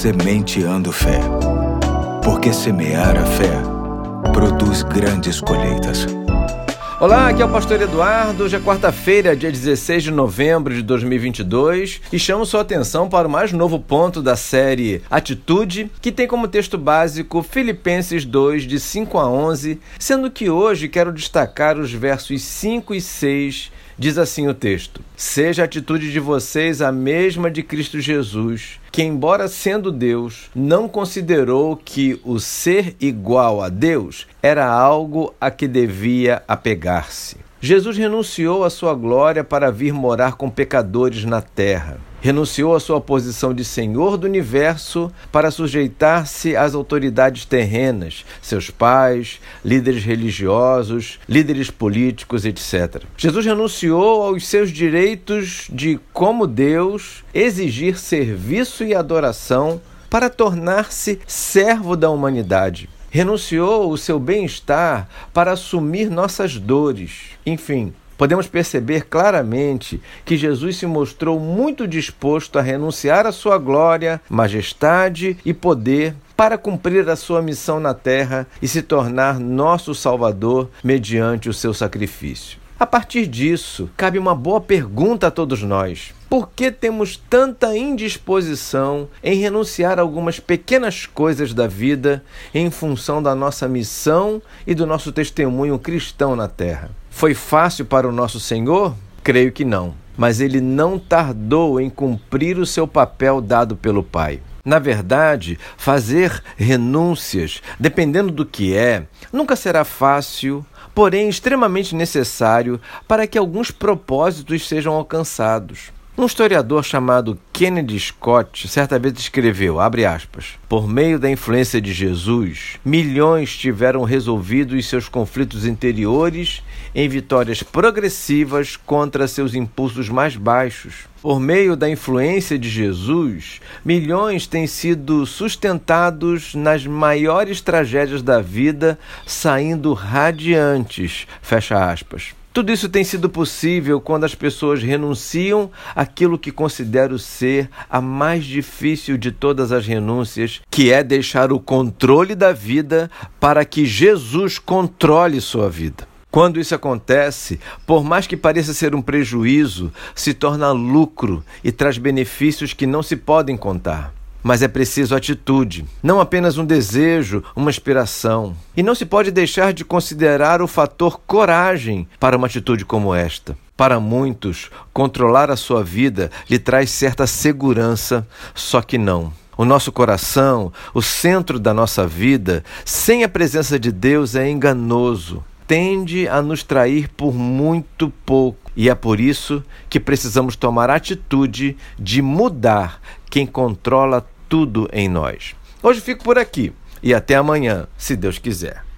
Sementeando Fé. Porque semear a fé produz grandes colheitas. Olá, aqui é o Pastor Eduardo. Hoje é quarta-feira, dia 16 de novembro de 2022, e chamo sua atenção para o mais novo ponto da série Atitude, que tem como texto básico Filipenses 2, de 5 a 11, sendo que hoje quero destacar os versos 5 e 6 Diz assim o texto: Seja a atitude de vocês a mesma de Cristo Jesus, que, embora sendo Deus, não considerou que o ser igual a Deus era algo a que devia apegar-se. Jesus renunciou à sua glória para vir morar com pecadores na terra renunciou à sua posição de senhor do universo para sujeitar-se às autoridades terrenas, seus pais, líderes religiosos, líderes políticos, etc. Jesus renunciou aos seus direitos de, como Deus, exigir serviço e adoração para tornar-se servo da humanidade. Renunciou o seu bem-estar para assumir nossas dores. Enfim, podemos perceber claramente que Jesus se mostrou muito disposto a renunciar à sua glória, majestade e poder para cumprir a sua missão na terra e se tornar nosso Salvador mediante o seu sacrifício. A partir disso, cabe uma boa pergunta a todos nós. Por que temos tanta indisposição em renunciar a algumas pequenas coisas da vida em função da nossa missão e do nosso testemunho cristão na terra? Foi fácil para o nosso Senhor? Creio que não. Mas ele não tardou em cumprir o seu papel dado pelo Pai. Na verdade, fazer renúncias, dependendo do que é, nunca será fácil, porém extremamente necessário para que alguns propósitos sejam alcançados. Um historiador chamado Kennedy Scott certa vez escreveu, abre aspas, por meio da influência de Jesus, milhões tiveram resolvido seus conflitos interiores em vitórias progressivas contra seus impulsos mais baixos. Por meio da influência de Jesus, milhões têm sido sustentados nas maiores tragédias da vida, saindo radiantes. Fecha aspas. Tudo isso tem sido possível quando as pessoas renunciam àquilo que considero ser a mais difícil de todas as renúncias, que é deixar o controle da vida para que Jesus controle sua vida. Quando isso acontece, por mais que pareça ser um prejuízo, se torna lucro e traz benefícios que não se podem contar. Mas é preciso atitude, não apenas um desejo, uma inspiração. E não se pode deixar de considerar o fator coragem para uma atitude como esta. Para muitos, controlar a sua vida lhe traz certa segurança, só que não. O nosso coração, o centro da nossa vida, sem a presença de Deus é enganoso, tende a nos trair por muito pouco. E é por isso que precisamos tomar atitude de mudar quem controla tudo em nós. Hoje fico por aqui e até amanhã, se Deus quiser.